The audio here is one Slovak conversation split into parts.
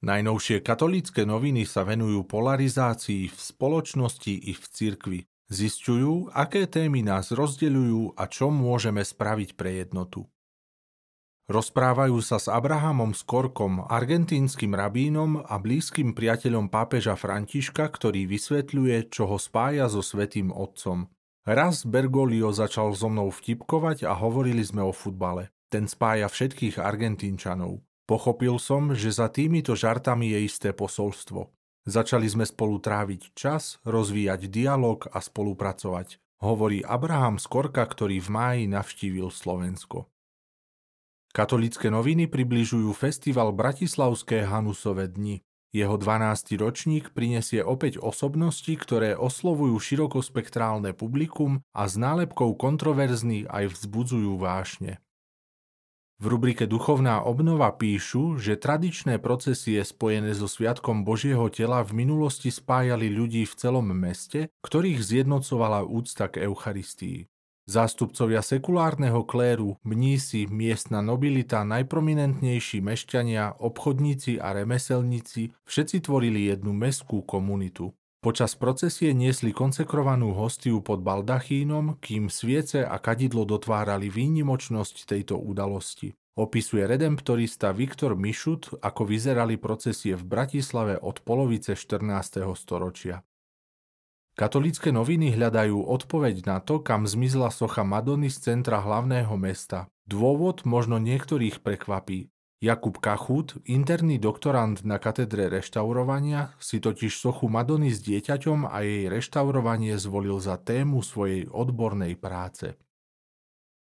Najnovšie katolícke noviny sa venujú polarizácii v spoločnosti i v cirkvi. Zisťujú, aké témy nás rozdeľujú a čo môžeme spraviť pre jednotu. Rozprávajú sa s Abrahamom Skorkom, argentínskym rabínom a blízkym priateľom pápeža Františka, ktorý vysvetľuje, čo ho spája so Svetým Otcom. Raz Bergoglio začal so mnou vtipkovať a hovorili sme o futbale. Ten spája všetkých Argentínčanov. Pochopil som, že za týmito žartami je isté posolstvo. Začali sme spolu tráviť čas, rozvíjať dialog a spolupracovať, hovorí Abraham Skorka, ktorý v máji navštívil Slovensko. Katolické noviny približujú festival Bratislavské Hanusové dni. Jeho 12. ročník prinesie opäť osobnosti, ktoré oslovujú širokospektrálne publikum a s nálepkou kontroverzný aj vzbudzujú vášne. V rubrike Duchovná obnova píšu, že tradičné procesie spojené so Sviatkom Božieho tela v minulosti spájali ľudí v celom meste, ktorých zjednocovala úcta k Eucharistii. Zástupcovia sekulárneho kléru, mnísi, miestna nobilita, najprominentnejší mešťania, obchodníci a remeselníci všetci tvorili jednu meskú komunitu. Počas procesie niesli konsekrovanú hostiu pod baldachínom, kým sviece a kadidlo dotvárali výnimočnosť tejto udalosti. Opisuje redemptorista Viktor Mišut, ako vyzerali procesie v Bratislave od polovice 14. storočia. Katolícke noviny hľadajú odpoveď na to, kam zmizla socha Madony z centra hlavného mesta. Dôvod možno niektorých prekvapí. Jakub Kachut, interný doktorant na katedre reštaurovania, si totiž sochu Madony s dieťaťom a jej reštaurovanie zvolil za tému svojej odbornej práce.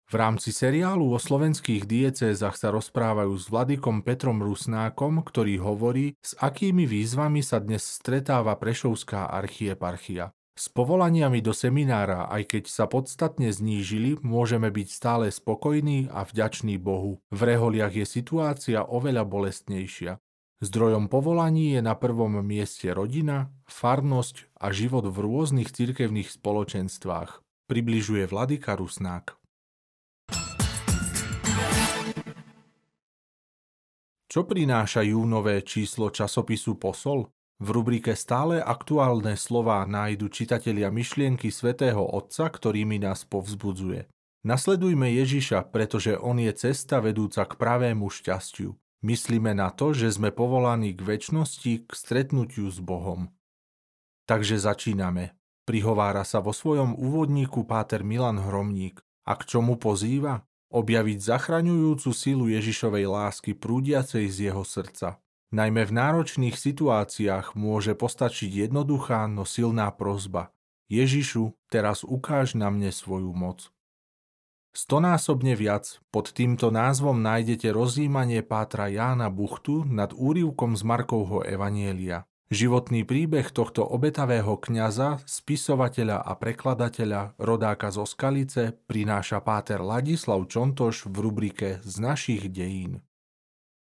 V rámci seriálu o slovenských diecézach sa rozprávajú s vladikom Petrom Rusnákom, ktorý hovorí, s akými výzvami sa dnes stretáva Prešovská archieparchia. S povolaniami do seminára, aj keď sa podstatne znížili, môžeme byť stále spokojní a vďační Bohu. V reholiach je situácia oveľa bolestnejšia. Zdrojom povolaní je na prvom mieste rodina, farnosť a život v rôznych cirkevných spoločenstvách. Približuje Vladika Rusnák. Čo prináša júnové číslo časopisu Posol? V rubrike Stále aktuálne slová nájdu čitatelia myšlienky svätého Otca, ktorými nás povzbudzuje. Nasledujme Ježiša, pretože On je cesta vedúca k pravému šťastiu. Myslíme na to, že sme povolaní k väčšnosti, k stretnutiu s Bohom. Takže začíname. Prihovára sa vo svojom úvodníku páter Milan Hromník. A k čomu pozýva? Objaviť zachraňujúcu silu Ježišovej lásky prúdiacej z jeho srdca. Najmä v náročných situáciách môže postačiť jednoduchá, no silná prozba. Ježišu, teraz ukáž na mne svoju moc. Stonásobne viac pod týmto názvom nájdete rozjímanie Pátra Jána Buchtu nad úrivkom z Markovho Evanielia. Životný príbeh tohto obetavého kňaza, spisovateľa a prekladateľa, rodáka zo Skalice, prináša Páter Ladislav Čontoš v rubrike Z našich dejín.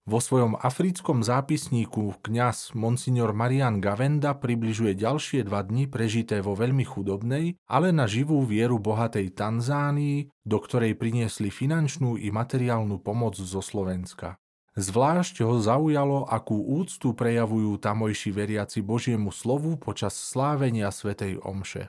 Vo svojom africkom zápisníku kňaz Monsignor Marian Gavenda približuje ďalšie dva dni prežité vo veľmi chudobnej, ale na živú vieru bohatej Tanzánii, do ktorej priniesli finančnú i materiálnu pomoc zo Slovenska. Zvlášť ho zaujalo, akú úctu prejavujú tamojší veriaci Božiemu slovu počas slávenia svätej Omše.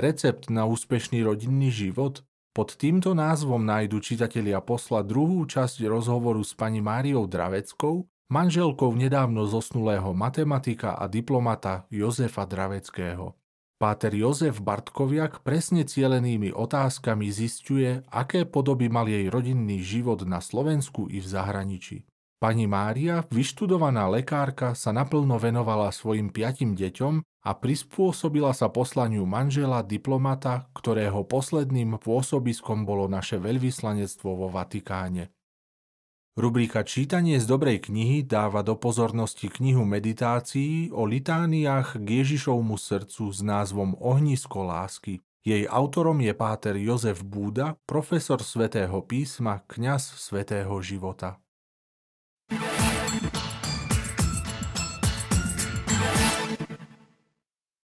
Recept na úspešný rodinný život pod týmto názvom nájdu čitatelia posla druhú časť rozhovoru s pani Máriou Draveckou, manželkou nedávno zosnulého matematika a diplomata Jozefa Draveckého. Páter Jozef Bartkoviak presne cielenými otázkami zistuje, aké podoby mal jej rodinný život na Slovensku i v zahraničí. Pani Mária, vyštudovaná lekárka, sa naplno venovala svojim piatim deťom a prispôsobila sa poslaniu manžela diplomata, ktorého posledným pôsobiskom bolo naše veľvyslanectvo vo Vatikáne. Rubrika Čítanie z dobrej knihy dáva do pozornosti knihu meditácií o litániách k Ježišovmu srdcu s názvom Ohnisko lásky. Jej autorom je páter Jozef Búda, profesor svätého písma, kňaz svätého života.